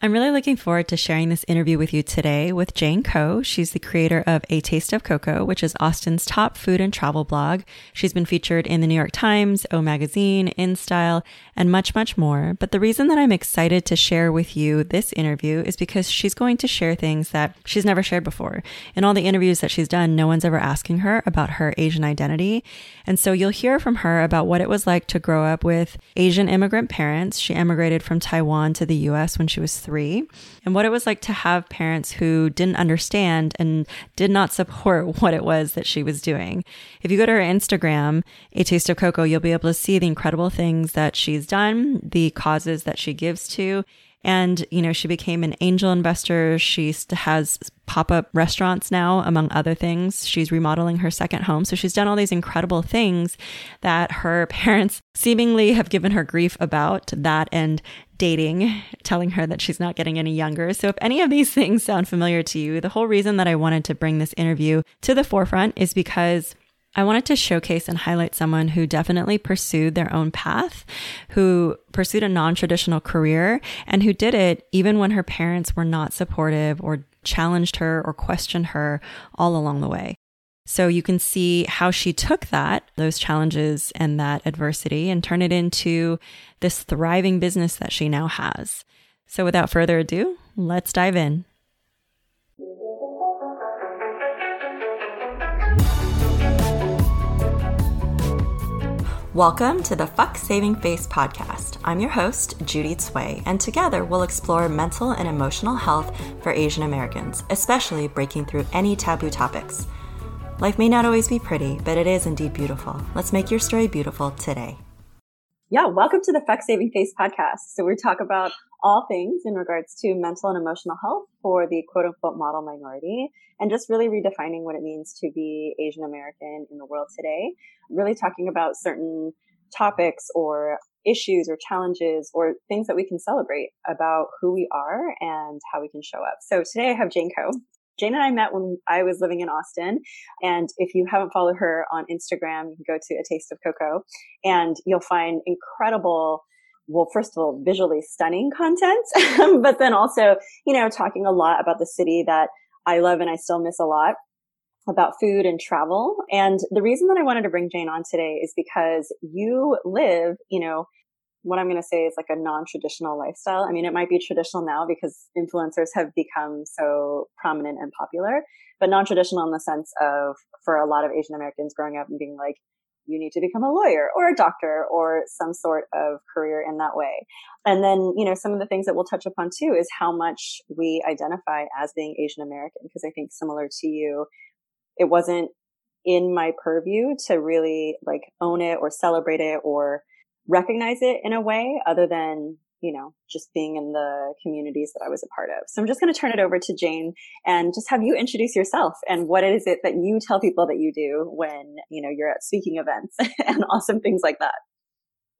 I'm really looking forward to sharing this interview with you today with Jane Ko. She's the creator of A Taste of Koko, which is Austin's top food and travel blog. She's been featured in the New York Times, O Magazine, InStyle, and much, much more. But the reason that I'm excited to share with you this interview is because she's going to share things that she's never shared before. In all the interviews that she's done, no one's ever asking her about her Asian identity. And so you'll hear from her about what it was like to grow up with Asian immigrant parents. She emigrated from Taiwan to the US when she was three, and what it was like to have parents who didn't understand and did not support what it was that she was doing. If you go to her Instagram, A Taste of Koko, you'll be able to see the incredible things that she's done, the causes that she gives to, and, you know, she became an angel investor. She has pop up restaurants now, among other things. She's remodeling her second home. So she's done all these incredible things that her parents seemingly have given her grief about that and dating, telling her that she's not getting any younger. So if any of these things sound familiar to you, the whole reason that I wanted to bring this interview to the forefront is because I wanted to showcase and highlight someone who definitely pursued their own path, who pursued a non traditional career, and who did it even when her parents were not supportive or challenged her or questioned her all along the way. So you can see how she took that, those challenges and that adversity, and turn it into this thriving business that she now has. So without further ado, let's dive in. Welcome to the Fuck Saving Face podcast. I'm your host, Judy Tsui, and together we'll explore mental and emotional health for Asian Americans, especially breaking through any taboo topics. Life may not always be pretty, but it is indeed beautiful. Let's make your story beautiful today. Yeah, welcome to the Fuck Saving Face podcast. So we talk about all things in regards to mental and emotional health for the quote unquote model minority and just really redefining what it means to be Asian American in the world today. Really talking about certain topics or issues or challenges or things that we can celebrate about who we are and how we can show up. So today I have Jane Ko. Jane and I met when I was living in Austin. And if you haven't followed her on Instagram, you can go to A Taste of Koko and you'll find incredible well, first of all, visually stunning content, um, but then also, you know, talking a lot about the city that I love and I still miss a lot about food and travel. And the reason that I wanted to bring Jane on today is because you live, you know, what I'm going to say is like a non-traditional lifestyle. I mean, it might be traditional now because influencers have become so prominent and popular, but non-traditional in the sense of for a lot of Asian Americans growing up and being like, you need to become a lawyer or a doctor or some sort of career in that way. And then, you know, some of the things that we'll touch upon too is how much we identify as being Asian American. Because I think similar to you, it wasn't in my purview to really like own it or celebrate it or recognize it in a way other than you know, just being in the communities that I was a part of. So I'm just going to turn it over to Jane and just have you introduce yourself and what is it that you tell people that you do when, you know, you're at speaking events and awesome things like that.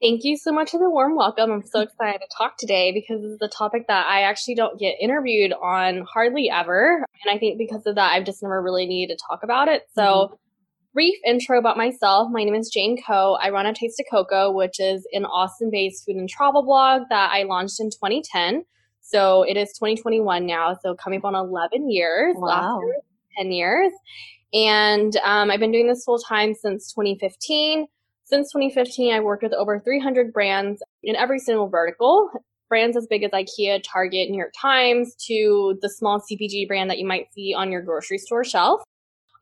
Thank you so much for the warm welcome. I'm so excited to talk today because this is a topic that I actually don't get interviewed on hardly ever. And I think because of that, I've just never really needed to talk about it. So mm-hmm brief intro about myself. My name is Jane Ko. I run a Taste of Koko, which is an Austin based food and travel blog that I launched in 2010. So it is 2021 now. So coming up on 11 years. Wow. 10 years. And um, I've been doing this full time since 2015. Since 2015, I've worked with over 300 brands in every single vertical. Brands as big as IKEA, Target, New York Times, to the small CPG brand that you might see on your grocery store shelf.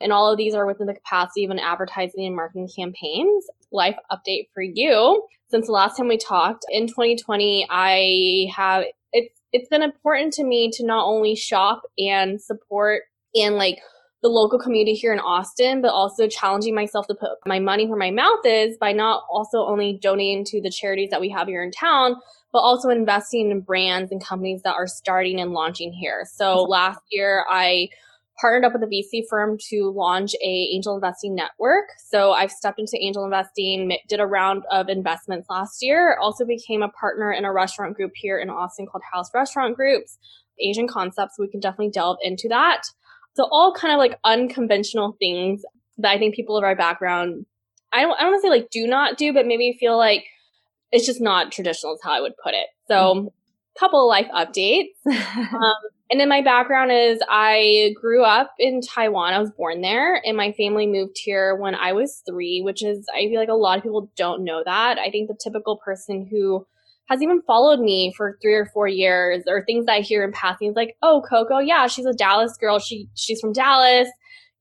And all of these are within the capacity of an advertising and marketing campaigns. Life update for you. Since the last time we talked in 2020, I have, it's, it's been important to me to not only shop and support and like the local community here in Austin, but also challenging myself to put my money where my mouth is by not also only donating to the charities that we have here in town, but also investing in brands and companies that are starting and launching here. So last year I partnered up with a VC firm to launch a angel investing network. So I've stepped into angel investing, did a round of investments last year, also became a partner in a restaurant group here in Austin called House Restaurant Groups, Asian concepts. We can definitely delve into that. So all kind of like unconventional things that I think people of our background, I don't, I don't want to say like do not do, but maybe feel like it's just not traditional is how I would put it. So mm-hmm couple life updates. um, and then my background is I grew up in Taiwan. I was born there, and my family moved here when I was three, which is, I feel like a lot of people don't know that. I think the typical person who has even followed me for three or four years or things I hear in passing is like, oh, Koko, yeah, she's a Dallas girl. She she's from Dallas.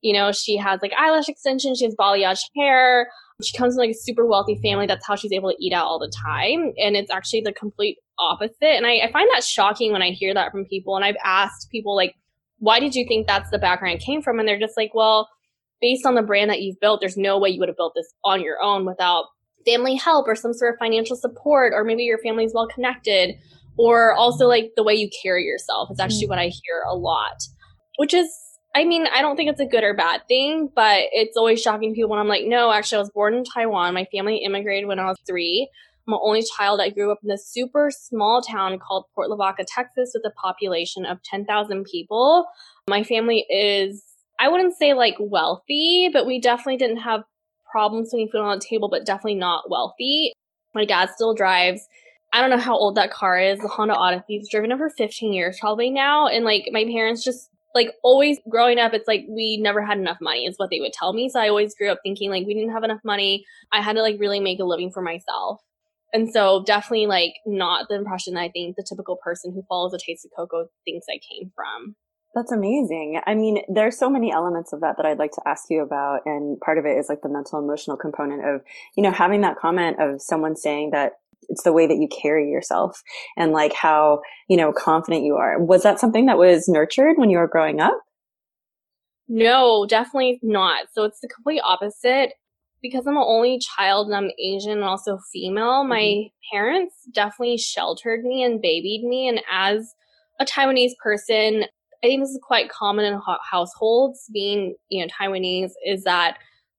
You know, she has like eyelash extensions, she has balayage hair. She comes from like a super wealthy family. That's how she's able to eat out all the time. And it's actually the complete opposite. And I, I find that shocking when I hear that from people. And I've asked people like, why did you think that's the background came from? And they're just like, well, based on the brand that you've built, there's no way you would have built this on your own without family help or some sort of financial support, or maybe your family's well connected, or also like the way you carry yourself. It's actually mm. what I hear a lot, which is I mean, I don't think it's a good or bad thing, but it's always shocking to people when I'm like, no, actually, I was born in Taiwan. My family immigrated when I was three. I'm an only child. I grew up in this super small town called Port Lavaca, Texas, with a population of 10,000 people. My family is, I wouldn't say like wealthy, but we definitely didn't have problems putting food on the table, but definitely not wealthy. My dad still drives. I don't know how old that car is, the Honda Odyssey. He's driven it for 15 years probably now. And like my parents just like always growing up, it's like we never had enough money, is what they would tell me. So I always grew up thinking like we didn't have enough money. I had to like really make a living for myself. And so definitely like not the impression that I think the typical person who follows a taste of Koko thinks I came from. That's amazing. I mean, there's so many elements of that that I'd like to ask you about. And part of it is like the mental emotional component of, you know, having that comment of someone saying that it's the way that you carry yourself and like how, you know, confident you are. Was that something that was nurtured when you were growing up? No, definitely not. So it's the complete opposite. Because I'm an only child and I'm Asian and also female, mm-hmm. my parents definitely sheltered me and babied me. And as a Taiwanese person, I think this is quite common in households being, you know, Taiwanese is that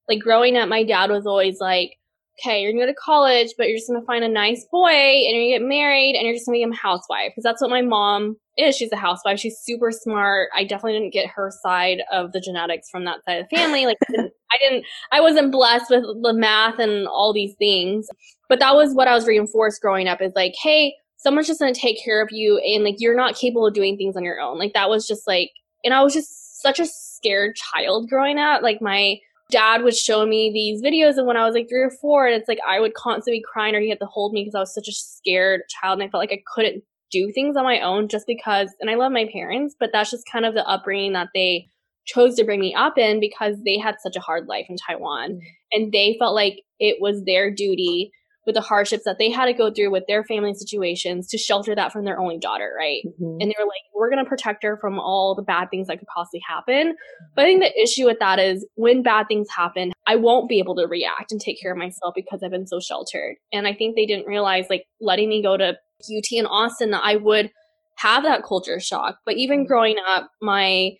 like growing up, my dad was always like, okay, you're gonna go to college, but you're just gonna find a nice boy and you're gonna get married and you're just gonna become a housewife. Because that's what my mom is. She's a housewife. She's super smart. I definitely didn't get her side of the genetics from that side of the family. Like I didn't, I didn't, I wasn't blessed with the math and all these things. But that was what I was reinforced growing up is like, hey, someone's just gonna take care of you and like you're not capable of doing things on your own. Like that was just like and I was just such a scared child growing up. Like my dad would show me these videos of when I was like three or four, and it's like I would constantly be crying or he had to hold me because I was such a scared child and I felt like I couldn't do things on my own just because and I love my parents, but that's just kind of the upbringing that they chose to bring me up in because they had such a hard life in Taiwan mm-hmm. and they felt like it was their duty with the hardships that they had to go through with their family situations to shelter that from their only daughter, right? Mm-hmm. And they were like, we're going to protect her from all the bad things that could possibly happen. But I think the issue with that is when bad things happen, I won't be able to react and take care of myself because I've been so sheltered. And I think they didn't realize, like, letting me go to UT in Austin, that I would have that culture shock. But even mm-hmm. growing up, my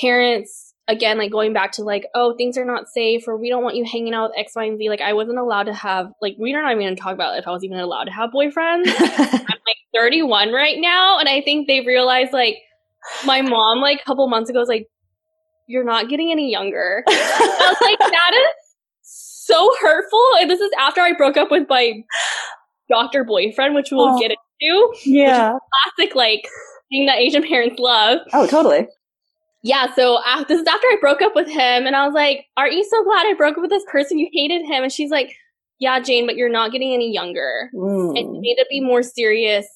parents again, like going back to like, oh, things are not safe, or we don't want you hanging out with X, Y, and Z. Like, I wasn't allowed to have, like, we're not even to talk about if I was even allowed to have boyfriends. I'm like 31 right now, and I think they realized, like, my mom, like, a couple months ago was like, you're not getting any younger. I was like, that is so hurtful. And this is after I broke up with my doctor boyfriend, which we'll oh, get into. Yeah. classic, like, thing that Asian parents love. Oh, totally yeah, so uh, this is after I broke up with him, and I was like, "Aren't you so glad I broke up with this person? You hated him." And she's like, "Yeah, Jane, but you're not getting any younger, mm. and you need to be more serious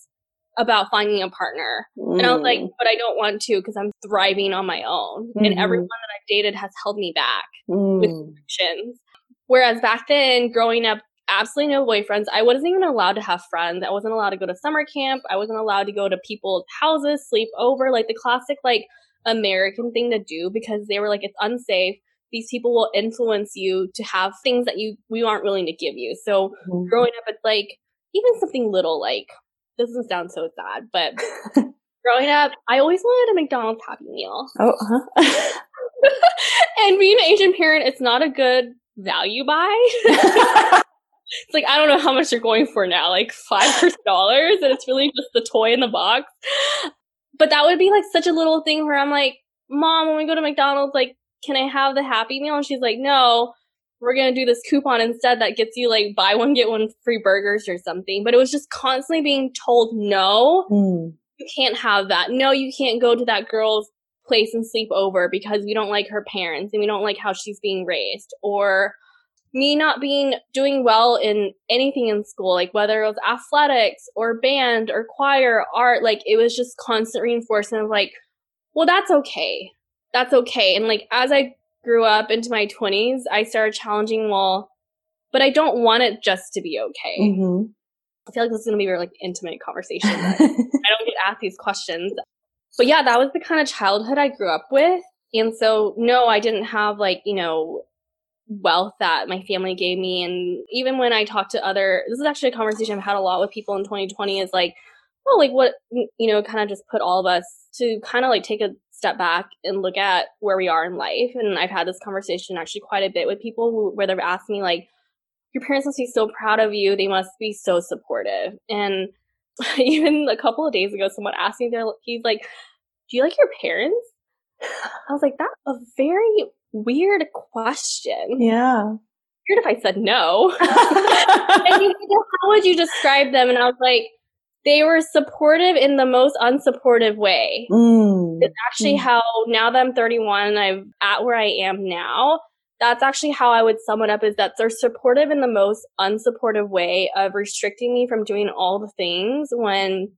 about finding a partner." Mm. And I was like, mm. "But I don't want to because I'm thriving on my own, mm-hmm. and everyone that I've dated has held me back mm. with restrictions." Whereas back then, growing up, absolutely no boyfriends. I wasn't even allowed to have friends. I wasn't allowed to go to summer camp. I wasn't allowed to go to people's houses, sleep over, like the classic like American thing to do because they were like, it's unsafe. These people will influence you to have things that you we aren't willing to give you. So mm-hmm. growing up, it's like even something little like doesn't sound so sad, but growing up, I always wanted a McDonald's Happy Meal. Oh, uh-huh. and being an Asian parent, it's not a good value buy. it's like I don't know how much they're going for now, like five dollars, and it's really just the toy in the box but that would be like such a little thing where I'm like, Mom, when we go to McDonald's, like, can I have the Happy Meal? And she's like, No. we're to do this coupon instead that gets you like buy one, get one free burgers or something. But it was just constantly being told, no, mm. you can't have that. No, you can't go to that girl's place and sleep over because we don't like her parents and we don't like how she's being raised. Or me not being doing well in anything in school, like whether it was athletics or band or choir, art, like it was just constant reinforcement of like, well, that's okay. That's okay. And like as I grew up into my 20s, I started challenging, well, but I don't want it just to be okay. Mm-hmm. I feel like this is going to be a very like intimate conversation. I don't get asked these questions. But yeah, that was the kind of childhood I grew up with. And so, no, I didn't have like, you know, wealth that my family gave me. And even when I talk to other, this is actually a conversation I've had a lot with people in 2020 is like, oh, like what, you know, kind of just put all of us to kind of like take a step back and look at where we are in life. And I've had this conversation actually quite a bit with people where they've asked me like, your parents must be so proud of you. They must be so supportive. And even a couple of days ago, someone asked me, they're, he's like, do you like your parents? I was like, that's a very weird question. Yeah. Weird if I said no. and said, how would you describe them? And I was like, they were supportive in the most unsupportive way. Mm. It's actually mm. how now that I'm 31 I'm at where I am now, that's actually how I would sum it up is that they're supportive in the most unsupportive way of restricting me from doing all the things when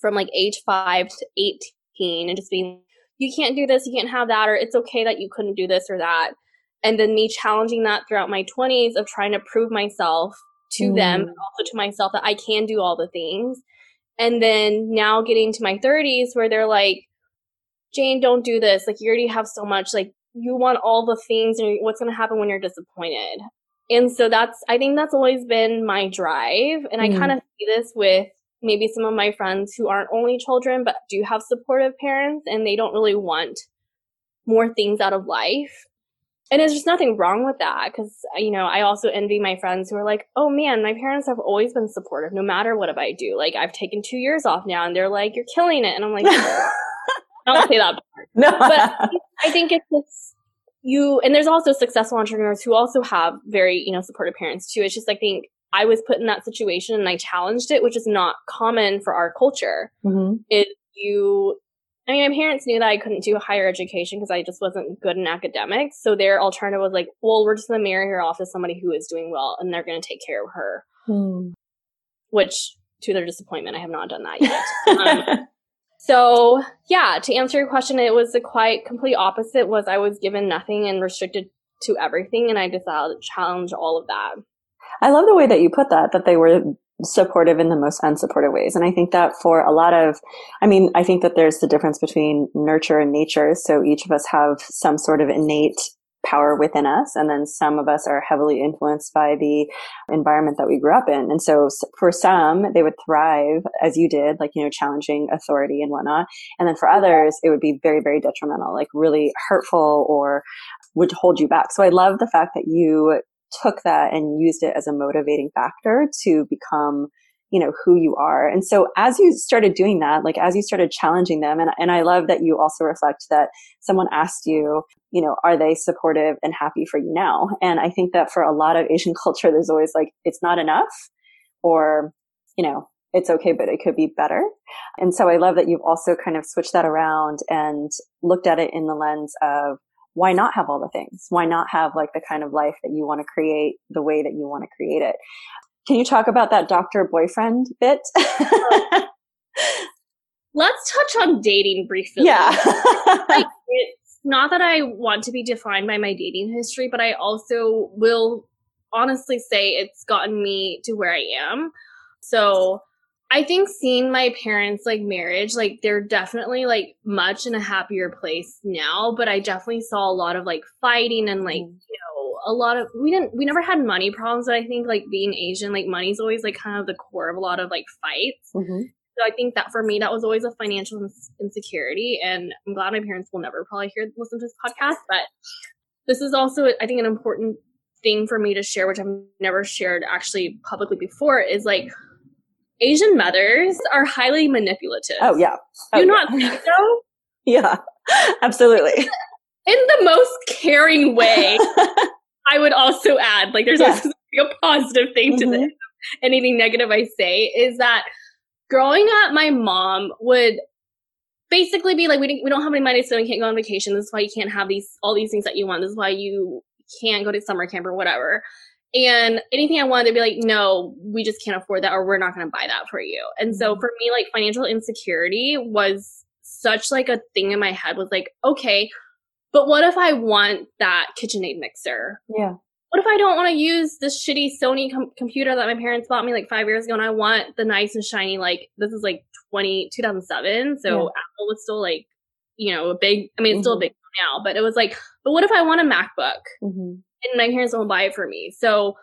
from like age 5 to 18 and just being you can't do this, you can't have that, or it's okay that you couldn't do this or that. And then me challenging that throughout my 20s of trying to prove myself to mm. them, but also to myself that I can do all the things. And then now getting to my 30s where they're like, Jane, don't do this. Like, you already have so much. Like, you want all the things, and what's going to happen when you're disappointed? And so that's, I think that's always been my drive. And mm. I kind of see this with maybe some of my friends who aren't only children but do have supportive parents and they don't really want more things out of life. And there's just nothing wrong with that because, you know, I also envy my friends who are like, oh man, my parents have always been supportive no matter what I do. Like, I've taken two years off now and they're like, you're killing it. And I'm like, I don't say that. Part. No. But I think it's just you, and there's also successful entrepreneurs who also have very, you know, supportive parents too. It's just, I think I was put in that situation and I challenged it, which is not common for our culture. Mm-hmm. Is you, I mean, my parents knew that I couldn't do higher education because I just wasn't good in academics. So their alternative was like, well, we're just going to marry her off to somebody who is doing well and they're going to take care of her. Mm. Which, to their disappointment, I have not done that yet. um, so yeah, to answer your question, it was the quite complete opposite was I was given nothing and restricted to everything and I decided to challenge all of that. I love the way that you put that, that they were supportive in the most unsupportive ways. And I think that for a lot of, I mean, I think that there's the difference between nurture and nature. So each of us have some sort of innate power within us. And then some of us are heavily influenced by the environment that we grew up in. And so for some, they would thrive as you did, like, you know, challenging authority and whatnot. And then for others, it would be very, very detrimental, like really hurtful or would hold you back. So I love the fact that you took that and used it as a motivating factor to become you know who you are. And so as you started doing that like as you started challenging them and, and i love that you also reflect that someone asked you you know are they supportive and happy for you now? And i think that for a lot of asian culture there's always like it's not enough or you know it's okay but it could be better. And so i love that you've also kind of switched that around and looked at it in the lens of why not have all the things? Why not have like the kind of life that you want to create the way that you want to create it? Can you talk about that doctor boyfriend bit? Let's touch on dating briefly. Yeah. like, it's not that I want to be defined by my dating history, but I also will honestly say it's gotten me to where I am. So I think seeing my parents like marriage, like they're definitely like much in a happier place now, but I definitely saw a lot of like fighting and like, mm. you know, a lot of we didn't we never had money problems, but I think like being Asian, like money's always like kind of the core of a lot of like fights. Mm-hmm. So I think that for me that was always a financial insecurity and I'm glad my parents will never probably hear listen to this podcast, but this is also I think an important thing for me to share which I've never shared actually publicly before is like Asian mothers are highly manipulative. Oh yeah. Oh, Do you yeah. not think so? yeah, absolutely. In the most caring way. I would also add, like, there's yeah. also a positive thing mm-hmm. to this. Anything negative I say is that growing up, my mom would basically be like, we, we don't have any money, so we can't go on vacation. This is why you can't have these, all these things that you want. This is why you can't go to summer camp or whatever. And anything I wanted, they'd be like, no, we just can't afford that or we're not going to buy that for you. And so mm-hmm. for me, like financial insecurity was such like a thing in my head was like, okay, but what if I want that KitchenAid mixer? Yeah. What if I don't want to use this shitty Sony com- computer that my parents bought me like five years ago and I want the nice and shiny, like, this is like 20, 2007. So yeah. Apple was still like, you know, a big, I mean, it's mm-hmm. still a mm-hmm. big now, but it was like, but what if I want a MacBook? Mm-hmm and my parents won't buy it for me. So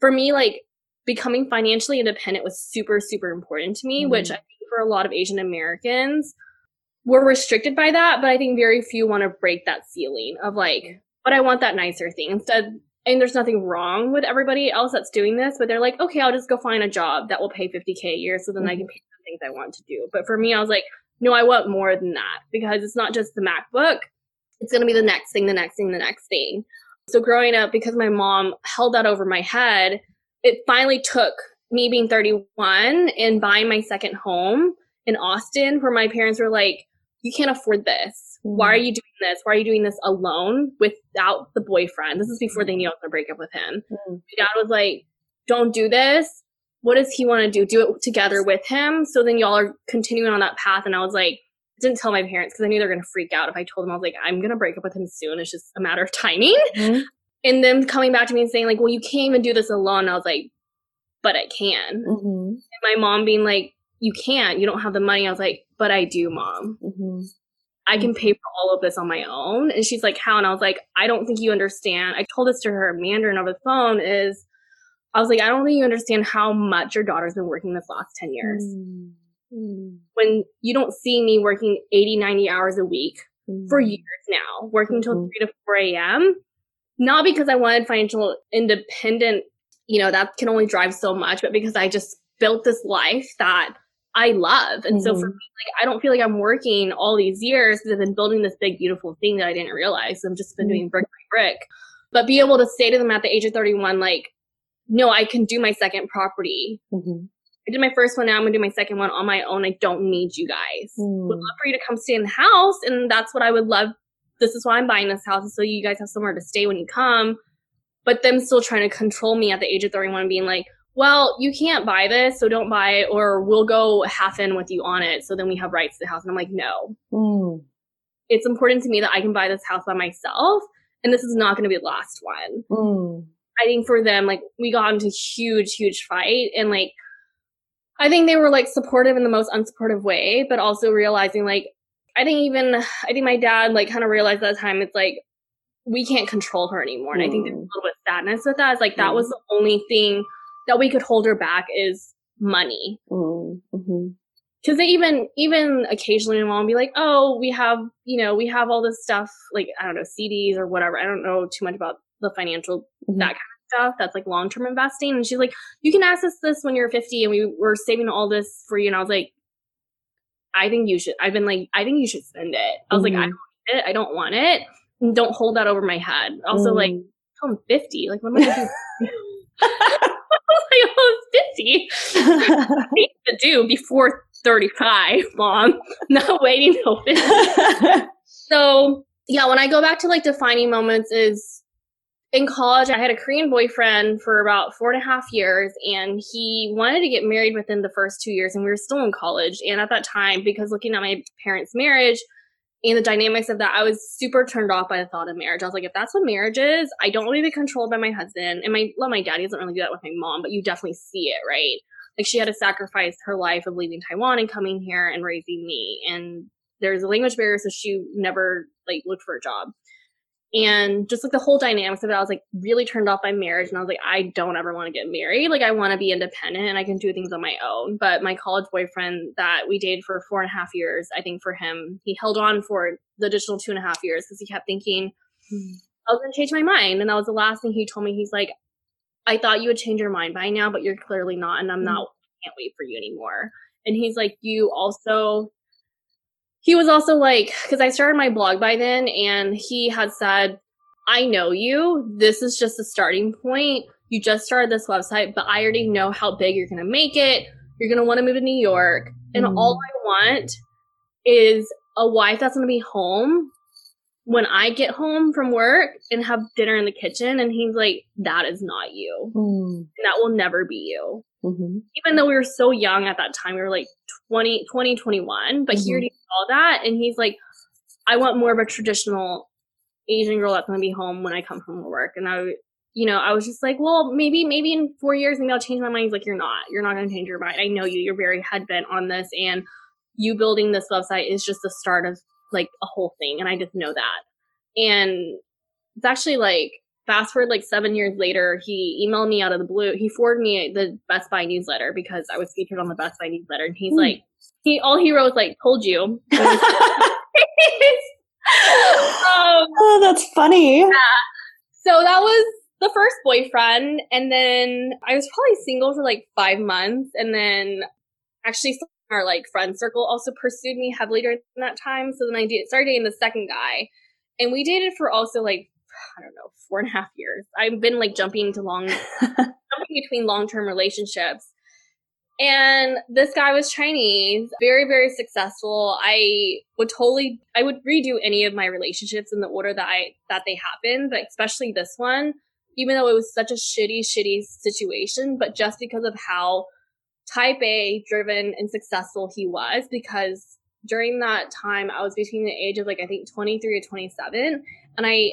for me, like becoming financially independent was super, super important to me, mm-hmm. which I think for a lot of Asian Americans, we're restricted by that, but I think very few want to break that ceiling of like, but I want that nicer thing instead. And there's nothing wrong with everybody else that's doing this, but they're like, okay, I'll just go find a job that will pay 50k a year, so then mm-hmm. I can pay the things I want to do. But for me, I was like, no, I want more than that because it's not just the MacBook; it's going to be the next thing, the next thing, the next thing. So growing up, because my mom held that over my head, it finally took me being 31 and buying my second home in Austin where my parents were like, you can't afford this. Mm-hmm. Why are you doing this? Why are you doing this alone without the boyfriend? This is before they knew I was going to break up with him. Mm-hmm. My dad was like, don't do this. What does he want to do? Do it together with him. So then y'all are continuing on that path. And I was like, didn't tell my parents because I knew they were going to freak out if I told them I was like, I'm going to break up with him soon. It's just a matter of timing. Mm-hmm. And then coming back to me and saying like, well, you can't even do this alone. I was like, but I can. Mm-hmm. And my mom being like, you can't, you don't have the money. I was like, but I do, mom. Mm-hmm. I can pay for all of this on my own. And she's like, how? And I was like, I don't think you understand. I told this to her Mandarin over the phone is, I was like, I don't think you understand how much your daughter's been working this last 10 years. Mm. Mm. When you don't see me working 80, 90 hours a week mm. for years now, working until mm-hmm. 3 to 4 a.m., not because I wanted financial independent, you know, that can only drive so much, but because I just built this life that I love. And mm-hmm. so for mm-hmm. me, like, I don't feel like I'm working all these years because I've been building this big, beautiful thing that I didn't realize. I've just been mm-hmm. doing brick by brick. But be able to say to them at the age of 31, like, no, I can do my second property. Mm-hmm. I did my first one. Now I'm gonna do my second one on my own. I don't need you guys. Mm. Would love for you to come stay in the house, and that's what I would love. This is why I'm buying this house, so you guys have somewhere to stay when you come. But them still trying to control me at the age of 31, being like, "Well, you can't buy this, so don't buy it, or we'll go half in with you on it, so then we have rights to the house." And I'm like, "No." Mm. It's important to me that I can buy this house by myself, and this is not going to be the last one. Mm. I think for them, like we got into huge, huge fight, and like I think they were like supportive in the most unsupportive way, but also realizing like I think even I think my dad like kind of realized at the time it's like we can't control her anymore. And mm. I think there's a little bit of sadness with that. It's like mm. that was the only thing that we could hold her back is money. Mm. Mm-hmm. Cause they even, even occasionally my mom be like, oh, we have, you know, we have all this stuff, like, I don't know, CDs or whatever. I don't know too much about the financial, mm-hmm. that kind stuff that's like long term investing. And she's like, you can access this when you're 50 and we were saving all this for you. And I was like, I think you should. I've been like, I think you should spend it. I was mm-hmm. like, I mm-hmm. don't it. I don't want it. And don't hold that over my head. Also, mm. like, I'm 50. Like, what am I going to do? I was 50. need to do before 35, mom. Not waiting till 50. so, yeah, when I go back to like defining moments is in college, I had a Korean boyfriend for about four and a half years, and he wanted to get married within the first two years, and we were still in college. And at that time, because looking at my parents' marriage and the dynamics of that, I was super turned off by the thought of marriage. I was like, if that's what marriage is, I don't want to be controlled by my husband. And my well, my dad doesn't really do that with my mom, but you definitely see it, right? Like she had to sacrifice her life of leaving Taiwan and coming here and raising me. And there's a language barrier, so she never like looked for a job and just like the whole dynamics of it, I was like really turned off by marriage. And I was like, I don't ever want to get married. Like, I want to be independent and I can do things on my own. But my college boyfriend that we dated for four and a half years, I think for him, he held on for the additional two and a half years because he kept thinking, I was going to change my mind. And that was the last thing he told me. He's like, I thought you would change your mind by now, but you're clearly not. And I'm mm-hmm. not, I can't wait for you anymore. And he's like, you also he was also like, because I started my blog by then, and he had said, I know you. This is just a starting point. You just started this website, but I already know how big you're going to make it. You're going to want to move to New York. And mm. all I want is a wife that's going to be home when I get home from work and have dinner in the kitchen. And he's like, that is not you. Mm. that will never be you. Mm-hmm. Even though we were so young at that time, we were like 20, 20 21, but mm-hmm. he already saw that. And he's like, I want more of a traditional Asian girl that's going to be home when I come from work. And I, you know, I was just like, well, maybe, maybe in four years, maybe I'll change my mind. He's like, you're not, you're not going to change your mind. I know you, you're very head bent on this. And you building this website is just the start of like a whole thing. And I just know that. And it's actually like, fast forward like seven years later, he emailed me out of the blue. He forwarded me the Best Buy newsletter because I was featured on the Best Buy newsletter. And he's mm. like, he, all he wrote was like, told you. um, oh, that's funny. Yeah. So that was the first boyfriend. And then I was probably single for like five months. And then actually our like friend circle also pursued me heavily during that time. So then I did, started dating the second guy. And we dated for also like, I don't know, four and a half years. I've been like jumping to long, jumping between long term relationships. And this guy was Chinese, very, very successful. I would totally, I would redo any of my relationships in the order that I, that they happened, but especially this one, even though it was such a shitty, shitty situation, but just because of how type A driven and successful he was, because during that time, I was between the age of like, I think 23 to 27. And I,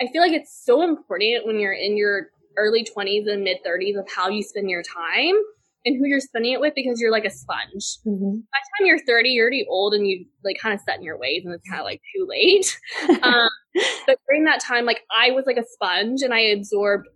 I feel like it's so important when you're in your early 20s and mid 30s of how you spend your time and who you're spending it with because you're like a sponge. Mm-hmm. By the time you're 30, you're already old and you like kind of set in your ways and it's kind of like too late. um, but during that time, like I was like a sponge and I absorbed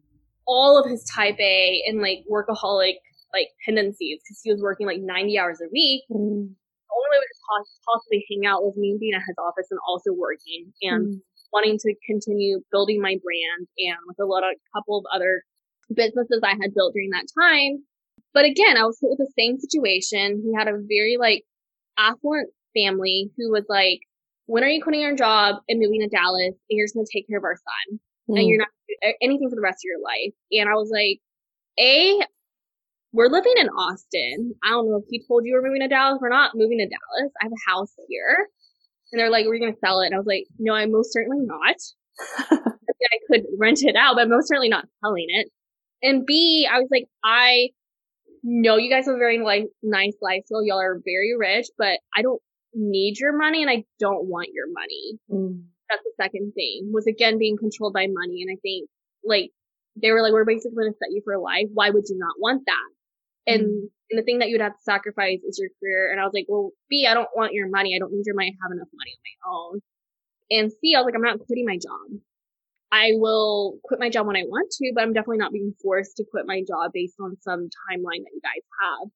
all of his type A and like workaholic like tendencies because he was working like 90 hours a week. Mm-hmm. The only way we could possibly hang out was me being at his office and also working and mm-hmm. Wanting to continue building my brand and with a lot of a couple of other businesses I had built during that time but again, I was hit with the same situation. He had a very like affluent family who was like, when are you quitting your job and moving to Dallas and you're just going to take care of our son mm. and you're not anything for the rest of your life? And I was like, A, we're living in Austin. I don't know if he told you we're moving to Dallas. We're not moving to Dallas. I have a house here. And they're like, we're going to sell it. And I was like, no, I'm most certainly not. I could rent it out, but I'm most certainly not selling it. And B, I was like, I know you guys have a very like nice lifestyle. Y'all are very rich, but I don't need your money and I don't want your money. Mm. That's the second thing was again being controlled by money. And I think like they were like, we're basically going to set you for life. Why would you not want that? Mm. and the thing that you'd have to sacrifice is your career. And I was like, well, B, I don't want your money. I don't need your money. I have enough money on my own. And C, I was like, I'm not quitting my job. I will quit my job when I want to, but I'm definitely not being forced to quit my job based on some timeline that you guys have.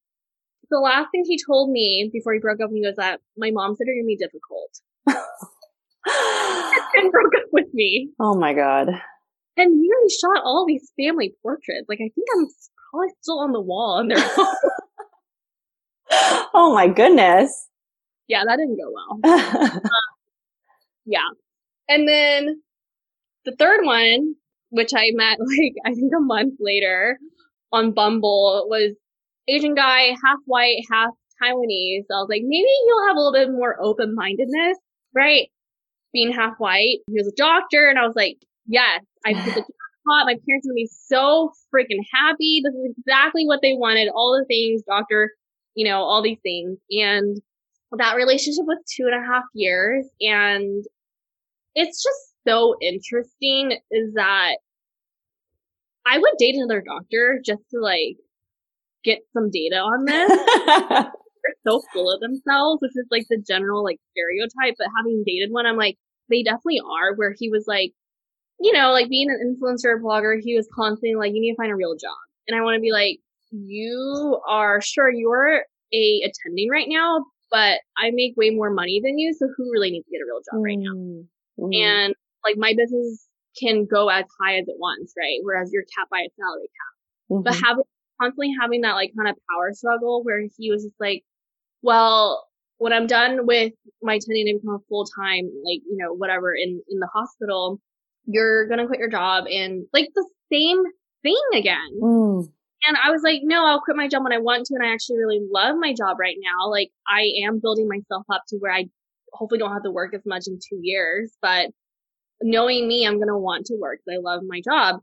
The last thing he told me before he broke up with me was that my mom said you're gonna be difficult. and broke up with me. Oh my god. And he really shot all these family portraits. Like I think I'm probably still on the wall in their Oh my goodness. Yeah, that didn't go well. um, yeah. And then the third one, which I met like, I think a month later on Bumble was Asian guy, half white, half Taiwanese. So I was like, maybe he'll have a little bit more open mindedness, right? Being half white. He was a doctor and I was like, yes, I put the jackpot. My parents would be so freaking happy. This is exactly what they wanted. All the things, doctor, you know, all these things. And that relationship was two and a half years and it's just so interesting is that I would date another doctor just to like get some data on this. They're so full of themselves, which is like the general like stereotype. But having dated one, I'm like, they definitely are. Where he was like, you know, like being an influencer or blogger, he was constantly like, you need to find a real job. And I want to be like, you are sure you're a attending right now, but I make way more money than you. So who really needs to get a real job mm. right now? Mm. And like my business can go as high as it wants, right? Whereas you're capped by a salary cap. Mm-hmm. But having constantly having that like kind of power struggle where he was just like, well, when I'm done with my attending to become a full time, like, you know, whatever in, in the hospital, you're to quit your job and like the same thing again. Mm. And I was like, no, I'll quit my job when I want to. And I actually really love my job right now. Like I am building myself up to where I hopefully don't have to work as much in two years, but knowing me, I'm going to want to work because I love my job.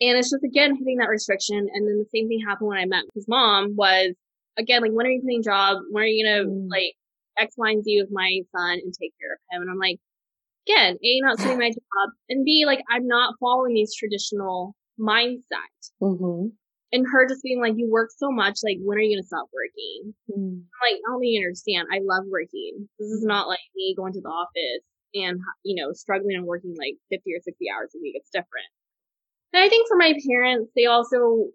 And it's just again hitting that restriction. And then the same thing happened when I met his mom was again, like, when are you quitting job? When are you going to mm. like X, Y, and Z with my son and take care of him? And I'm like, again, A, not doing my job and B, like, I'm not following these traditional mindset. Mm-hmm. And her just being like, you work so much, like, when are you going to stop working? Mm. like, I don't think you understand. I love working. This is not like me going to the office and, you know, struggling and working like 50 or 60 hours a week. It's different. And I think for my parents, they also,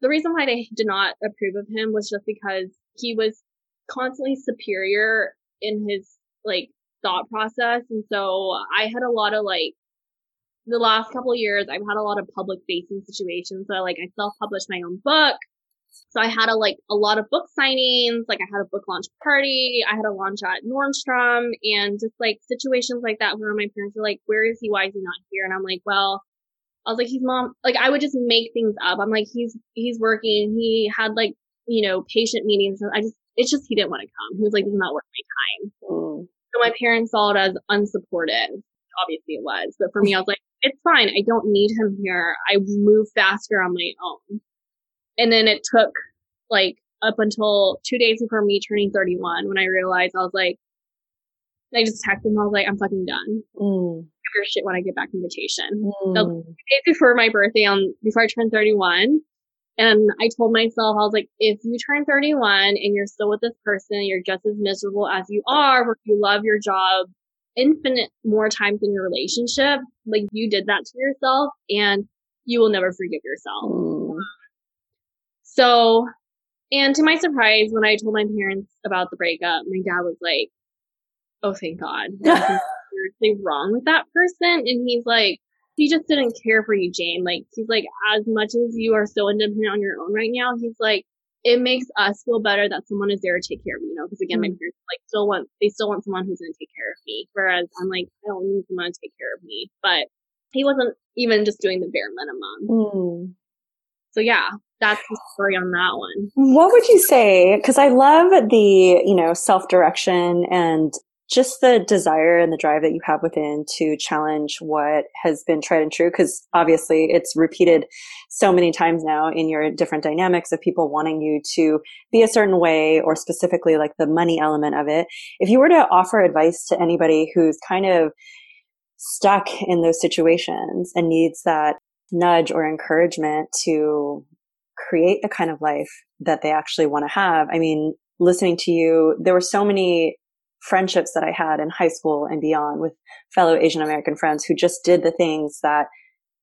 the reason why they did not approve of him was just because he was constantly superior in his like thought process. And so I had a lot of like, the last couple of years, I've had a lot of public facing situations. So like I self published my own book. So I had a like a lot of book signings, like I had a book launch party, I had a launch at Nordstrom and just like situations like that where my parents were like, Where is he? Why is he not here? And I'm like, Well, I was like, he's mom like I would just make things up. I'm like, he's he's working. He had like, you know, patient meetings. I just it's just he didn't want to come. He was like, This is not worth my time. Mm. So my parents saw it as unsupportive. Obviously it was. But for me, I was like, it's fine. I don't need him here. I move faster on my own. And then it took like up until two days before me turning 31 when I realized I was like, I just texted him. I was like, I'm fucking done. Mm. Your shit when I get back from vacation. Mm. So days before my birthday on before I turned 31. And I told myself, I was like, if you turn 31 and you're still with this person, you're just as miserable as you are, where you love your job infinite more times in your relationship. Like you did that to yourself and you will never forgive yourself. Mm. So, and to my surprise, when I told my parents about the breakup, my dad was like, Oh, thank God. There's wrong with that person. And he's like, he just didn't care for you, Jane. Like, he's like, as much as you are so independent on your own right now, he's like, it makes us feel better that someone is there to take care of me, you know, because again, mm-hmm. my parents like still want, they still want someone who's going to take care of me. Whereas I'm like, I don't need someone to take care of me, but he wasn't even just doing the bare minimum. Mm. So yeah, that's the story on that one. What would you say? Cause I love the, you know, self direction and just the desire and the drive that you have within to challenge what has been tried and true because obviously it's repeated so many times now in your different dynamics of people wanting you to be a certain way or specifically like the money element of it. If you were to offer advice to anybody who's kind of stuck in those situations and needs that nudge or encouragement to create the kind of life that they actually want to have i mean listening to you there were so many friendships that I had in high school and beyond with fellow Asian American friends who just did the things that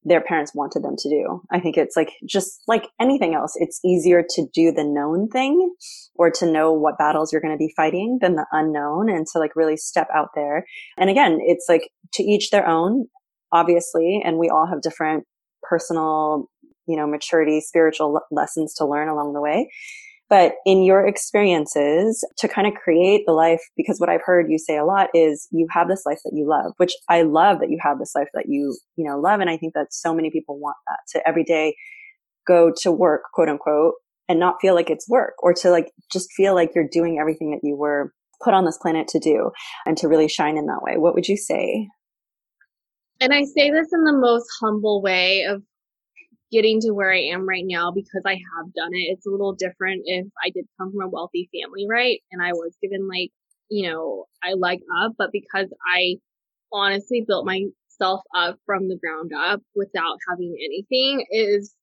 their parents wanted them to do. I think it's like just like anything else, it's easier to do the known thing or to know what battles you're going to be fighting than the unknown and to like really step out there. And again, it's like to each their own, obviously, and we all have different personal, you know, maturity, spiritual lessons to learn along the way. But in your experiences to kind of create the life, because what I've heard you say a lot is you have this life that you love, which I love that you have this life that you, you know, love. And I think that so many people want that to every day go to work, quote unquote, and not feel like it's work or to like just feel like you're doing everything that you were put on this planet to do and to really shine in that way. What would you say? And I say this in the most humble way of getting to where I am right now because I have done it. It's a little different if I did come from a wealthy family, right? And I was given like, you know, I leg up, but because I honestly built myself up from the ground up without having anything is,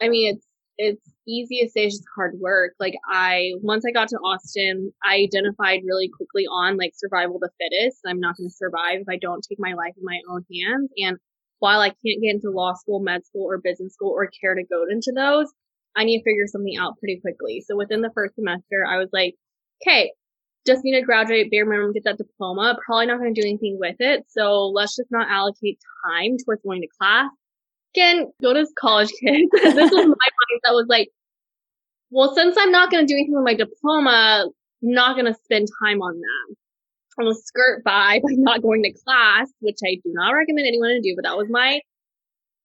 I mean, it's, it's easy to say it's just hard work. Like I, once I got to Austin, I identified really quickly on like survival the fittest. I'm not going to survive if I don't take my life in my own hands. And while I can't get into law school, med school, or business school or care to go into those, I need to figure something out pretty quickly. So within the first semester, I was like, okay, just need to graduate bare minimum, get that diploma. Probably not going to do anything with it. So let's just not allocate time towards going to class. Again, go to college kids. this was my mind that was like, well, since I'm not going to do anything with my diploma, I'm not going to spend time on that. I'll skirt by by not going to class, which I do not recommend anyone to do, but that was my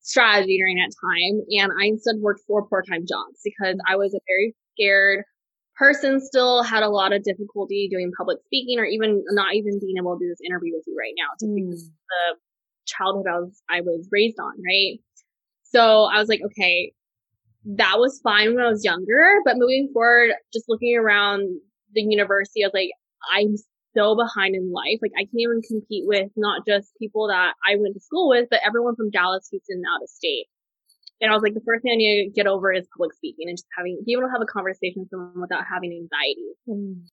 strategy during that time. And I instead worked four part-time jobs because I was a very scared person still had a lot of difficulty doing public speaking or even not even being able to do this interview with you right now just mm. because the childhood I was I was raised on, right? So I was like, okay, that was fine when I was younger, but moving forward, just looking around the university, I was like, I'm so behind in life. Like I can't even compete with not just people that I went to school with, but everyone from Dallas, Houston, out of state. And I was like, the first thing I need to get over is public speaking and just having, be able to have a conversation with someone without having anxiety. Mm.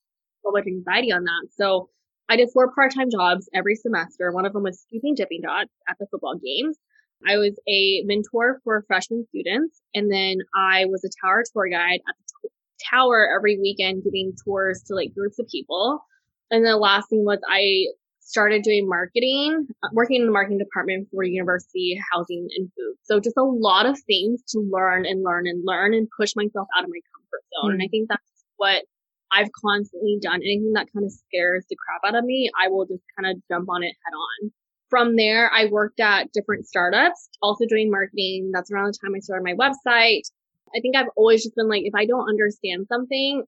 So much anxiety on that. So I did four part-time jobs every semester. One of them was scooping Dippin' Dots at the football games. I was a mentor for freshman students. And then I was a tower tour guide at the t- tower every weekend, giving tours to like groups of people. And the last thing was I started doing marketing, uh, working in the marketing department for university housing and food. So just a lot of things to learn and learn and learn and push myself out of my comfort zone. Mm-hmm. And I think that's what I've constantly done. Anything that kind of scares the crap out of me, I will just kind of jump on it head on. From there, I worked at different startups, also doing marketing. That's around the time I started my website. I think I've always just been like, if I don't understand something,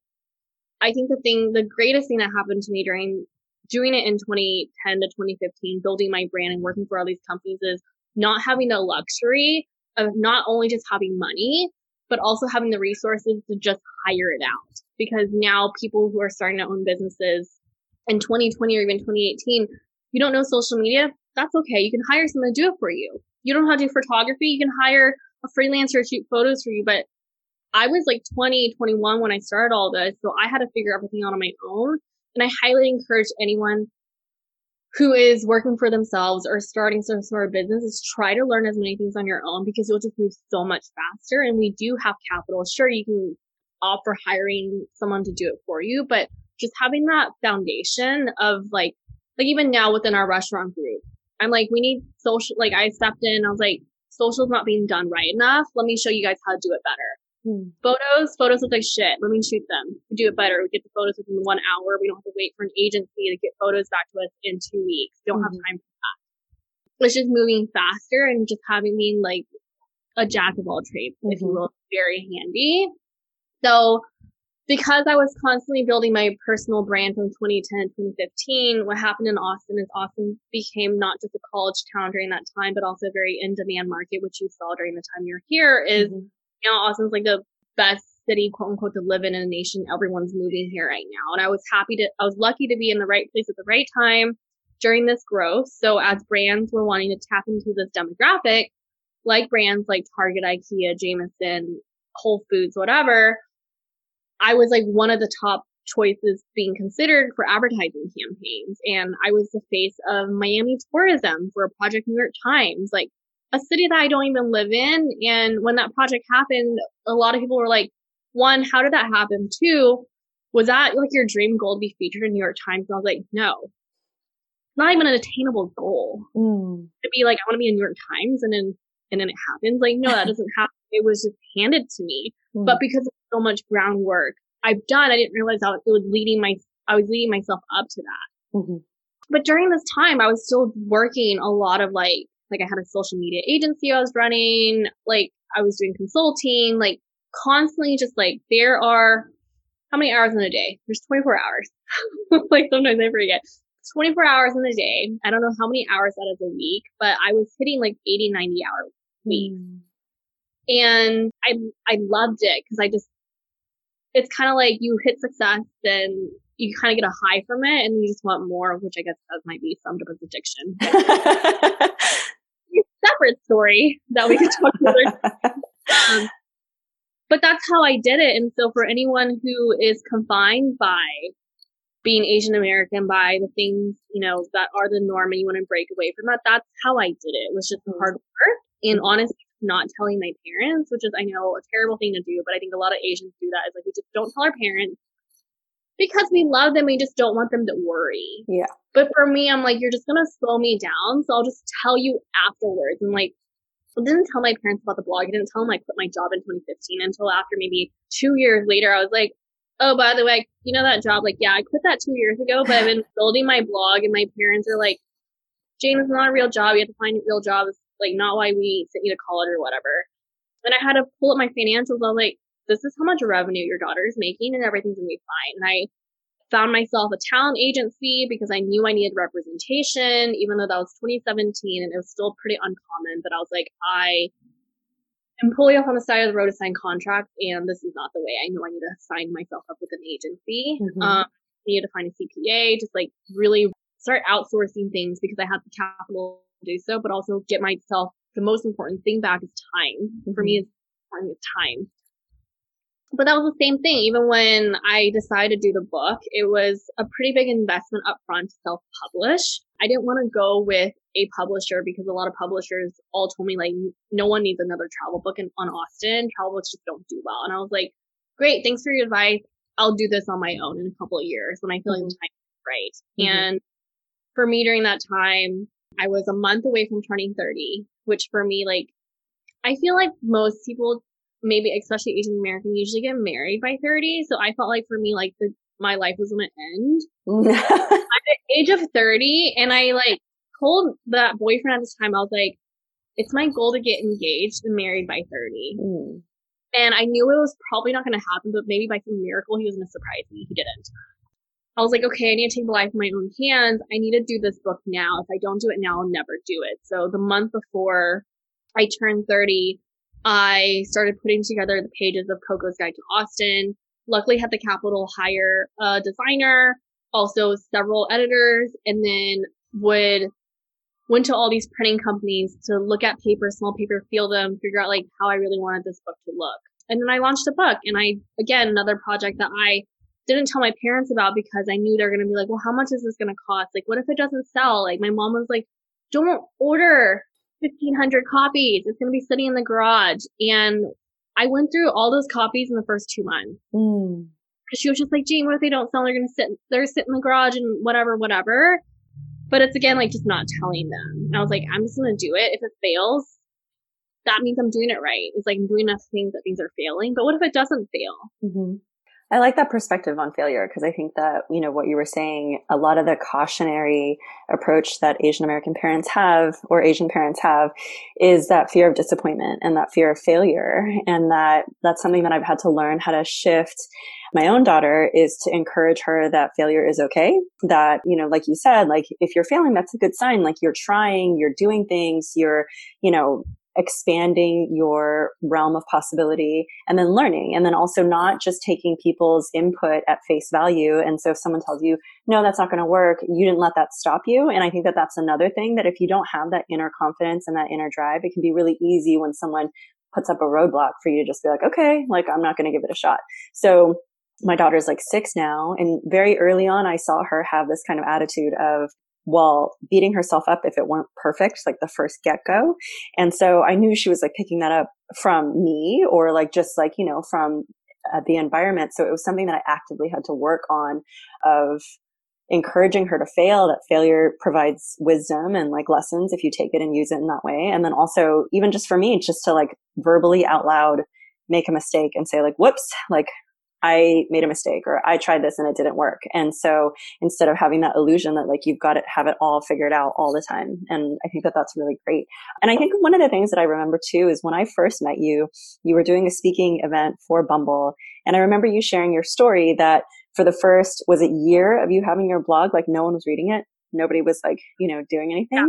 I think the thing, the greatest thing that happened to me during doing it in 2010 to 2015, building my brand and working for all these companies is not having the luxury of not only just having money, but also having the resources to just hire it out. Because now people who are starting to own businesses in 2020 or even 2018, you don't know social media. That's okay. You can hire someone to do it for you. You don't know how to do photography. You can hire a freelancer to shoot photos for you. But I was like 20, 21 when I started all this. So I had to figure everything out on my own. And I highly encourage anyone who is working for themselves or starting some sort of business is try to learn as many things on your own because you'll just move so much faster. And we do have capital. Sure, you can opt for hiring someone to do it for you, but just having that foundation of like, like even now within our restaurant group, I'm like, we need social, like I stepped in, I was like, social's not being done right enough. Let me show you guys how to do it better. Hmm. Photos, photos look like shit. Let me shoot them. We do it better. We get the photos within one hour. We don't have to wait for an agency to get photos back to us in two weeks. We don't mm-hmm. have time for that. It's just moving faster and just having me like a jack of all trades, mm-hmm. if you mm-hmm. will, very handy. So because I was constantly building my personal brand from 2010, 2015, what happened in Austin is Austin became not just a college town during that time, but also a very in demand market, which you saw during the time you're here is mm-hmm now Austin's like the best city, quote unquote, to live in in the nation. Everyone's moving here right now. And I was happy to, I was lucky to be in the right place at the right time during this growth. So as brands were wanting to tap into this demographic, like brands like Target, IKEA, Jameson, Whole Foods, whatever, I was like one of the top choices being considered for advertising campaigns. And I was the face of Miami tourism for a Project New York Times. Like a city that I don't even live in. And when that project happened, a lot of people were like, one, how did that happen? Two, was that like your dream goal to be featured in New York Times? And I was like, no, not even an attainable goal mm. to be like, I want to be in New York Times and then, and then it happens. Like, no, that doesn't happen. It was just handed to me. Mm. But because of so much groundwork I've done, I didn't realize that it was leading my, I was leading myself up to that. Mm-hmm. But during this time, I was still working a lot of like like I had a social media agency I was running, like I was doing consulting, like constantly just like there are how many hours in a day? There's 24 hours. like sometimes I forget. 24 hours in a day. I don't know how many hours that is a week, but I was hitting like 80, 90 hour weeks. Mm. And I, I loved it because I just, it's kind of like you hit success and you kind of get a high from it and you just want more, which I guess that might be summed up as addiction. separate story that we could talk about. um, but that's how I did it. And so for anyone who is confined by being Asian American, by the things, you know, that are the norm and you want to break away from that, that's how I did it. It was just hard work and honestly not telling my parents, which is I know a terrible thing to do, but I think a lot of Asians do that is like we just don't tell our parents because we love them, we just don't want them to worry. Yeah. But for me, I'm like, you're just gonna slow me down, so I'll just tell you afterwards. And like, I didn't tell my parents about the blog. I didn't tell them I quit my job in 2015 until after maybe two years later. I was like, oh, by the way, you know that job? Like, yeah, I quit that two years ago, but I've been building my blog, and my parents are like, Jane, it's not a real job. You have to find a real job. It's like not why we sent you to college or whatever. And I had to pull up my financials. I was like, this is how much revenue your daughter is making, and everything's gonna be fine. And I found myself a talent agency because I knew I needed representation, even though that was 2017 and it was still pretty uncommon. But I was like, I am pulling off on the side of the road to sign contracts, and this is not the way. I know I need to sign myself up with an agency. Mm-hmm. Um, I needed to find a CPA, just like really start outsourcing things because I had the capital to do so, but also get myself the most important thing back is time. Mm-hmm. For me, mm-hmm. it's time but that was the same thing. Even when I decided to do the book, it was a pretty big investment upfront to self publish. I didn't want to go with a publisher because a lot of publishers all told me like no one needs another travel book in, on Austin. Travel books just don't do well. And I was like, great, thanks for your advice. I'll do this on my own in a couple of years when I feel mm-hmm. like the time is right. Mm-hmm. And for me during that time, I was a month away from turning 30, which for me, like, I feel like most people maybe especially Asian American usually get married by 30. So I felt like for me, like the, my life was going to end at the age of 30. And I like told that boyfriend at the time, I was like, it's my goal to get engaged and married by 30. Mm. And I knew it was probably not going to happen, but maybe by some miracle, he was going to surprise me. He didn't. I was like, okay, I need to take the life in my own hands. I need to do this book now. If I don't do it now, I'll never do it. So the month before I turned 30, I started putting together the pages of Koko's Guide to Austin. Luckily had the capital hire a designer, also several editors, and then would went to all these printing companies to look at paper, small paper, feel them, figure out like how I really wanted this book to look. And then I launched a book and I, again, another project that I didn't tell my parents about because I knew they're going to be like, well, how much is this going to cost? Like, what if it doesn't sell? Like, my mom was like, don't order 1500 copies. It's going to be sitting in the garage. And I went through all those copies in the first two months. Mm. She was just like, Jane, what if they don't sell? They're going to sit, they're sitting in the garage and whatever, whatever. But it's again, like just not telling them. And I was like, I'm just going to do it. If it fails, that means I'm doing it right. It's like I'm doing enough things that things are failing. But what if it doesn't fail? Mm-hmm. I like that perspective on failure because I think that, you know, what you were saying, a lot of the cautionary approach that Asian American parents have or Asian parents have is that fear of disappointment and that fear of failure. And that that's something that I've had to learn how to shift. My own daughter is to encourage her that failure is okay. That, you know, like you said, like if you're failing, that's a good sign. Like you're trying, you're doing things, you're, you know, expanding your realm of possibility and then learning and then also not just taking people's input at face value. And so if someone tells you, no, that's not going to work, you didn't let that stop you. And I think that that's another thing that if you don't have that inner confidence and that inner drive, it can be really easy when someone puts up a roadblock for you to just be like, okay, like I'm not going to give it a shot. So my daughter's like six now and very early on i saw her have this kind of attitude of while beating herself up if it weren't perfect, like the first get go. And so I knew she was like picking that up from me or like just like, you know, from uh, the environment. So it was something that I actively had to work on of encouraging her to fail that failure provides wisdom and like lessons if you take it and use it in that way. And then also even just for me, just to like verbally out loud make a mistake and say like, whoops, like I made a mistake or I tried this and it didn't work. And so instead of having that illusion that like you've got to have it all figured out all the time. And I think that that's really great. And I think one of the things that I remember too is when I first met you, you were doing a speaking event for Bumble. And I remember you sharing your story that for the first, was it year of you having your blog? Like no one was reading it. Nobody was like, you know, doing anything yeah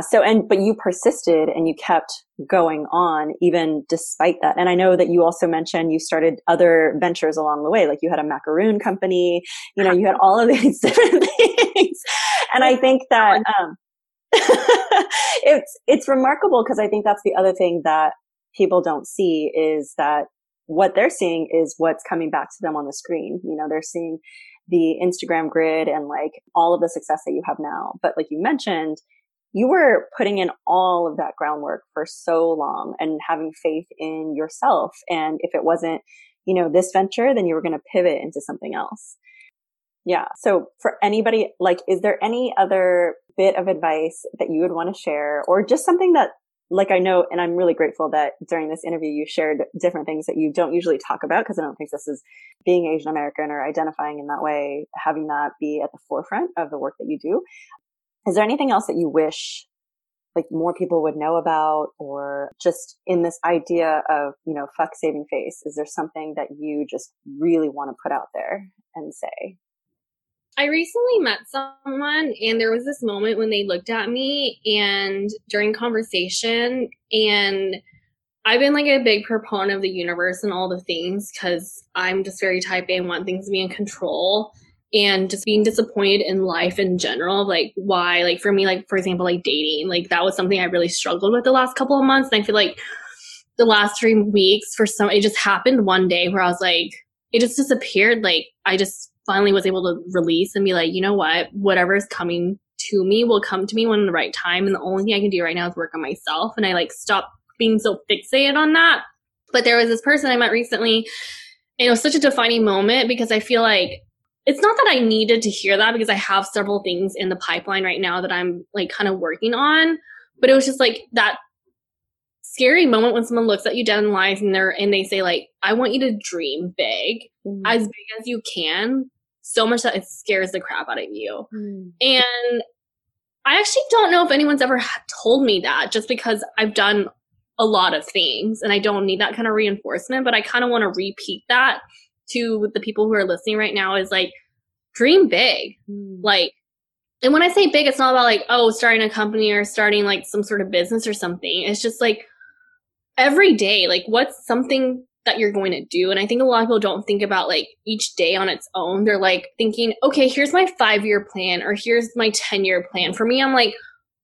so and but you persisted and you kept going on even despite that. And i know that you also mentioned you started other ventures along the way like you had a macaroon company you know you had all of these different things. And i think that um it's it's remarkable because i think that's the other thing that people don't see is that what they're seeing is what's coming back to them on the screen. You know they're seeing the instagram grid and like all of the success that you have now. But like you mentioned you were putting in all of that groundwork for so long and having faith in yourself. And if it wasn't, you know, this venture, then you were going to pivot into something else. Yeah. So for anybody, like, is there any other bit of advice that you would want to share or just something that like I know, and I'm really grateful that during this interview you shared different things that you don't usually talk about because I don't think this is being Asian American or identifying in that way, having that be at the forefront of the work that you do. Is there anything else that you wish like more people would know about or just in this idea of, you know, fuck saving face? Is there something that you just really want to put out there and say? I recently met someone and there was this moment when they looked at me and during conversation and I've been like a big proponent of the universe and all the things because I'm just very type A and want things to be in control and just being disappointed in life in general like why like for me like for example like dating like that was something i really struggled with the last couple of months. And i feel like the last three weeks for some it just happened one day where i was like it just disappeared. Like i just finally was able to release and be like you know what? Whatever is coming to me will come to me when the right time. And the only thing i can do right now is work on myself. And i like stop being so fixated on that. But there was this person i met recently and it was such a defining moment because i feel like it's not that I needed to hear that because I have several things in the pipeline right now that I'm like kind of working on. But it was just like that scary moment when someone looks at you dead in life and they're and they say like, I want you to dream big, mm. as big as you can, so much that it scares the crap out of you. Mm. And I actually don't know if anyone's ever told me that just because I've done a lot of things and I don't need that kind of reinforcement, but I kind of want to repeat that to the people who are listening right now is like dream big. Mm. Like and when I say big, it's not about like, oh, starting a company or starting like some sort of business or something. It's just like every day, like what's something that you're going to do. And I think a lot of people don't think about like each day on its own. They're like thinking, okay, here's my five year plan or here's my 10 year plan. For me, I'm like,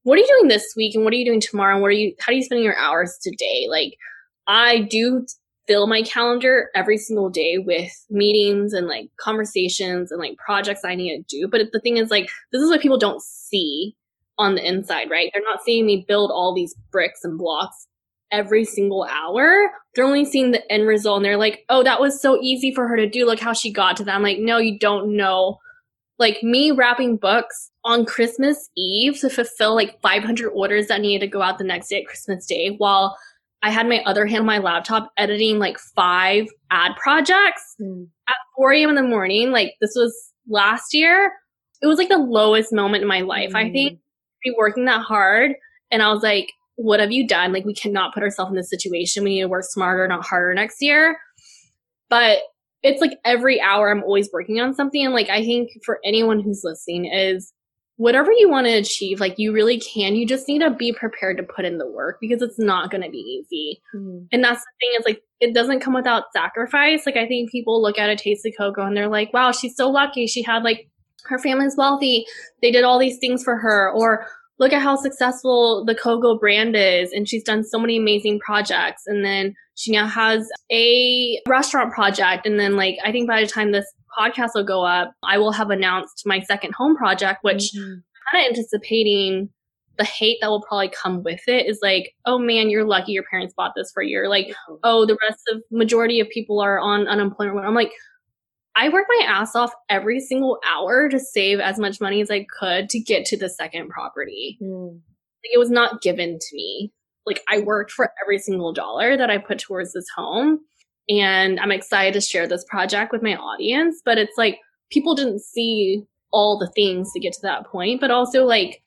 what are you doing this week and what are you doing tomorrow? And what are you, how are you spending your hours today? Like, I do fill my calendar every single day with meetings and like conversations and like projects I need to do. But the thing is, like, this is what people don't see on the inside, right? They're not seeing me build all these bricks and blocks every single hour. They're only seeing the end result and they're like, oh, that was so easy for her to do. Look how she got to that. I'm like, no, you don't know. Like me wrapping books on Christmas Eve to fulfill like 500 orders that needed to go out the next day at Christmas Day while I had my other hand on my laptop editing like five ad projects mm. at 4 a.m. in the morning. Like this was last year. It was like the lowest moment in my life, mm. I think. Mm. Be working that hard. And I was like, what have you done? Like we cannot put ourselves in this situation. We need to work smarter, not harder next year. But it's like every hour I'm always working on something. And like I think for anyone who's listening is whatever you want to achieve, like you really can. You just need to be prepared to put in the work because it's not going to be easy. Mm. And that's the thing is like, it doesn't come without sacrifice. Like, I think people look at a taste of Koko and they're like, wow, she's so lucky. She had like, her family's wealthy. They did all these things for her. Or look at how successful the Koko brand is. And she's done so many amazing projects. And then she now has a restaurant project. And then like, I think by the time this podcast will go up, I will have announced my second home project, which mm-hmm. kind of anticipating the hate that will probably come with it is like, oh man, you're lucky your parents bought this for you. Or like, oh, the rest of majority of people are on unemployment. I'm like, I worked my ass off every single hour to save as much money as I could to get to the second property. Mm. Like it was not given to me. Like I worked for every single dollar that I put towards this home and I'm excited to share this project with my audience. But it's like people didn't see all the things to get to that point, but also like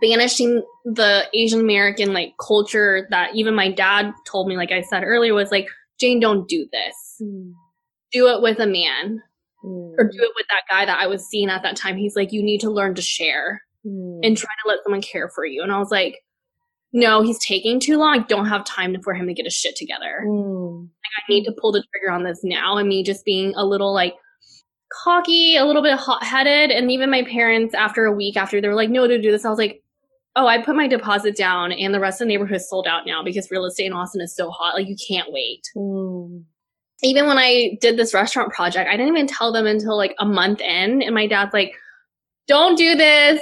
banishing the Asian American like culture that even my dad told me, like I said earlier, was like, Jane, don't do this. Mm. Do it with a man mm. or do it with that guy that I was seeing at that time. He's like, you need to learn to share mm. and try to let someone care for you. And I was like, no, he's taking too long. I don't have time for him to get his shit together. Mm. Like, I need to pull the trigger on this now. And me just being a little like cocky, a little bit hot headed. And even my parents, after a week after, they were like, no, to do this. I was like, oh, I put my deposit down and the rest of the neighborhood is sold out now because real estate in Austin is so hot. Like, you can't wait. Mm. Even when I did this restaurant project, I didn't even tell them until like a month in. And my dad's like, don't do this.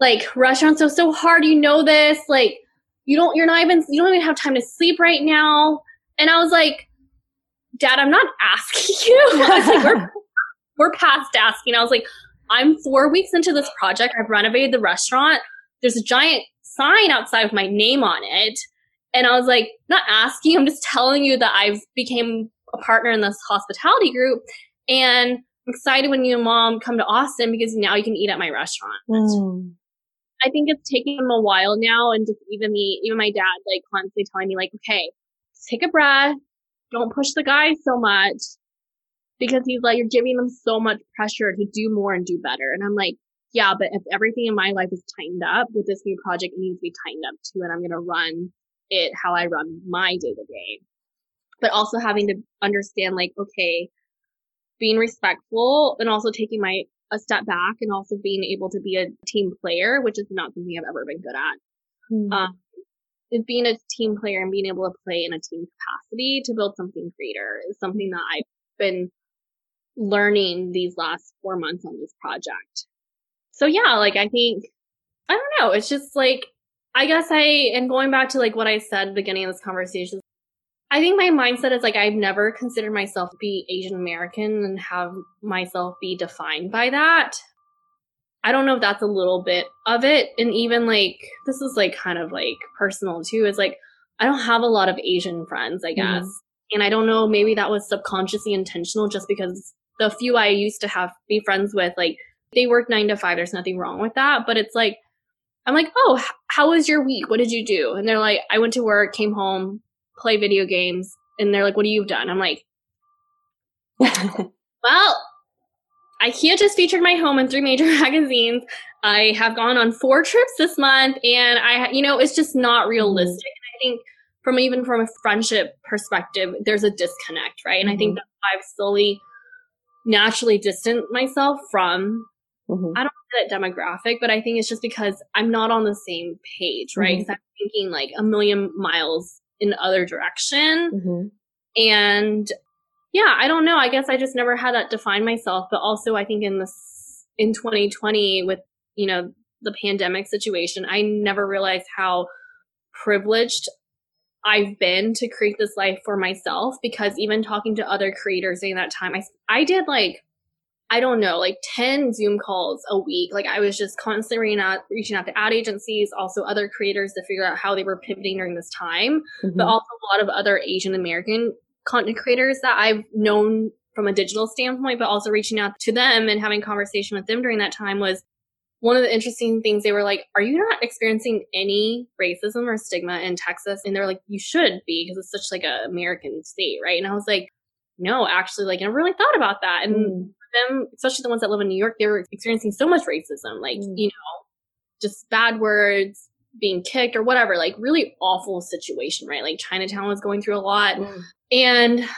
Like, restaurants are so hard. You know this. Like, you don't you're not even you don't even have time to sleep right now and i was like dad i'm not asking you i was like we're, we're past asking i was like i'm four weeks into this project i've renovated the restaurant there's a giant sign outside with my name on it. And I was like, not asking, I'm just telling you that I've became a partner in this hospitality group. And I'm excited when you and mom come to Austin because now you can eat at my restaurant. Mm. I think it's taking them a while now and just even me, even my dad, like constantly telling me like, okay, take a breath. Don't push the guy so much because he's like, you're giving them so much pressure to do more and do better. And I'm like, yeah, but if everything in my life is tightened up with this new project, it needs to be tightened up too. And I'm going to run it how I run my day to day. But also having to understand like, okay, being respectful and also taking my a step back and also being able to be a team player, which is not something I've ever been good at. Mm-hmm. Um, is being a team player and being able to play in a team capacity to build something greater is something that I've been learning these last four months on this project. So yeah, like I think, I don't know, it's just like, I guess I, and going back to like what I said beginning of this conversation, I think my mindset is like I've never considered myself to be Asian American and have myself be defined by that. I don't know if that's a little bit of it. And even like, this is like kind of like personal too, is like, I don't have a lot of Asian friends, I guess. Mm-hmm. And I don't know, maybe that was subconsciously intentional just because the few I used to have be friends with, like, they work nine to five. There's nothing wrong with that. But it's like, I'm like, oh, how was your week? What did you do? And they're like, I went to work, came home, play video games. And they're like, what have you've done? I'm like, well, IKEA just featured my home in three major magazines. I have gone on four trips this month, and I, you know, it's just not mm-hmm. realistic. And I think from even from a friendship perspective, there's a disconnect, right? And mm-hmm. I think mm-hmm. that's why I've slowly, naturally distanced myself from. Mm-hmm. I don't know that demographic, but I think it's just because I'm not on the same page, right? Because mm-hmm. I'm thinking like a million miles in other direction, mm-hmm. and yeah, I don't know. I guess I just never had that define myself. But also, I think in this in 2020 with you know the pandemic situation, I never realized how privileged I've been to create this life for myself. Because even talking to other creators during that time, I I did like I don't know, like 10 Zoom calls a week. Like I was just constantly reaching out, reaching out to ad agencies, also other creators to figure out how they were pivoting during this time, mm-hmm. but also a lot of other Asian American content creators that I've known from a digital standpoint, but also reaching out to them and having conversation with them during that time was one of the interesting things they were like, Are you not experiencing any racism or stigma in Texas? And they're like, You should be because it's such like a American state, right? And I was like, No, actually, like, I really thought about that. And mm. Them, especially the ones that live in New York, they were experiencing so much racism, like, mm. you know, just bad words, being kicked or whatever, like really awful situation, right? Like Chinatown was going through a lot. Mm. And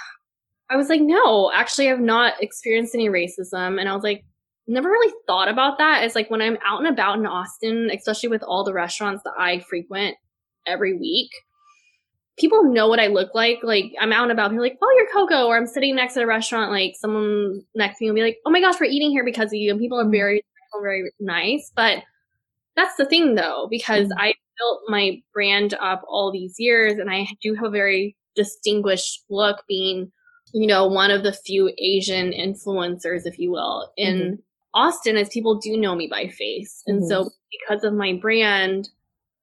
I was like, no, actually, I've not experienced any racism. And I was like, never really thought about that. It's like when I'm out and about in Austin, especially with all the restaurants that I frequent every week, people know what I look like. Like I'm out and about, people like, oh, you're Koko, or I'm sitting next to a restaurant, like someone next to me will be like, oh my gosh, we're eating here because of you. And people are very, very nice. But that's the thing though, because mm-hmm. I built my brand up all these years and I do have a very distinguished look being, you know, one of the few Asian influencers, if you will, in mm-hmm. Austin as people do know me by face. And mm-hmm. so because of my brand,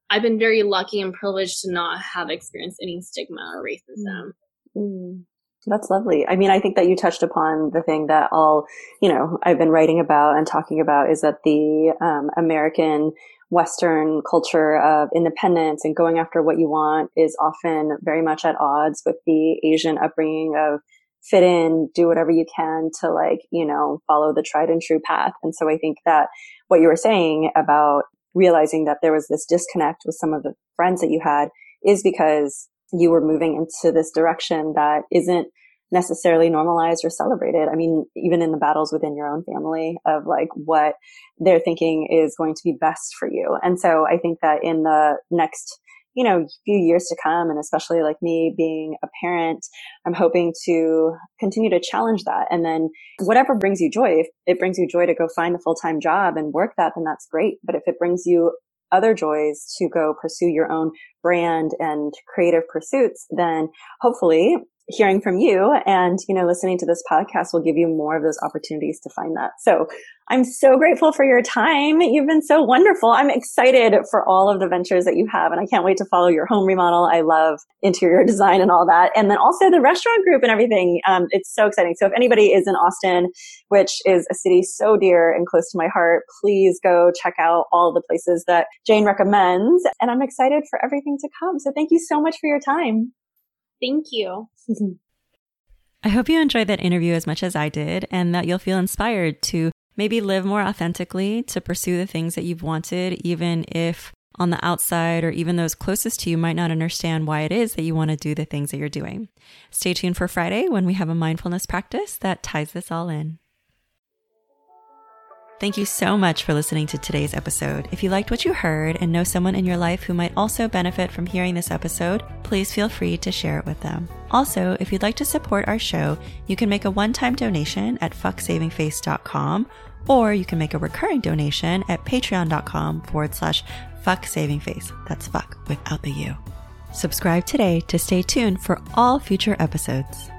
I've been very lucky and privileged to not have experienced any stigma or racism. Mm-hmm. That's lovely. I mean, I think that you touched upon the thing that all, you know, I've been writing about and talking about is that the um, American Western culture of independence and going after what you want is often very much at odds with the Asian upbringing of fit in, do whatever you can to like, you know, follow the tried and true path. And so I think that what you were saying about realizing that there was this disconnect with some of the friends that you had is because you were moving into this direction that isn't necessarily normalized or celebrated. I mean, even in the battles within your own family of like what they're thinking is going to be best for you. And so I think that in the next, you know, few years to come, and especially like me being a parent, I'm hoping to continue to challenge that. And then whatever brings you joy, if it brings you joy to go find a full time job and work that, then that's great. But if it brings you other joys to go pursue your own brand and creative pursuits, then hopefully hearing from you and, you know, listening to this podcast will give you more of those opportunities to find that. So I'm so grateful for your time. You've been so wonderful. I'm excited for all of the ventures that you have and I can't wait to follow your home remodel. I love interior design and all that. And then also the restaurant group and everything. Um, it's so exciting. So if anybody is in Austin, which is a city so dear and close to my heart, please go check out all the places that Jane recommends. And I'm excited for everything to come. So thank you so much for your time. Thank you. I hope you enjoyed that interview as much as I did and that you'll feel inspired to maybe live more authentically, to pursue the things that you've wanted, even if on the outside or even those closest to you might not understand why it is that you want to do the things that you're doing. Stay tuned for Friday when we have a mindfulness practice that ties this all in. Thank you so much for listening to today's episode. If you liked what you heard and know someone in your life who might also benefit from hearing this episode, please feel free to share it with them. Also, if you'd like to support our show, you can make a one time donation at fucksavingface.com or you can make a recurring donation at patreon.com forward slash fucksavingface. That's fuck without the U. Subscribe today to stay tuned for all future episodes.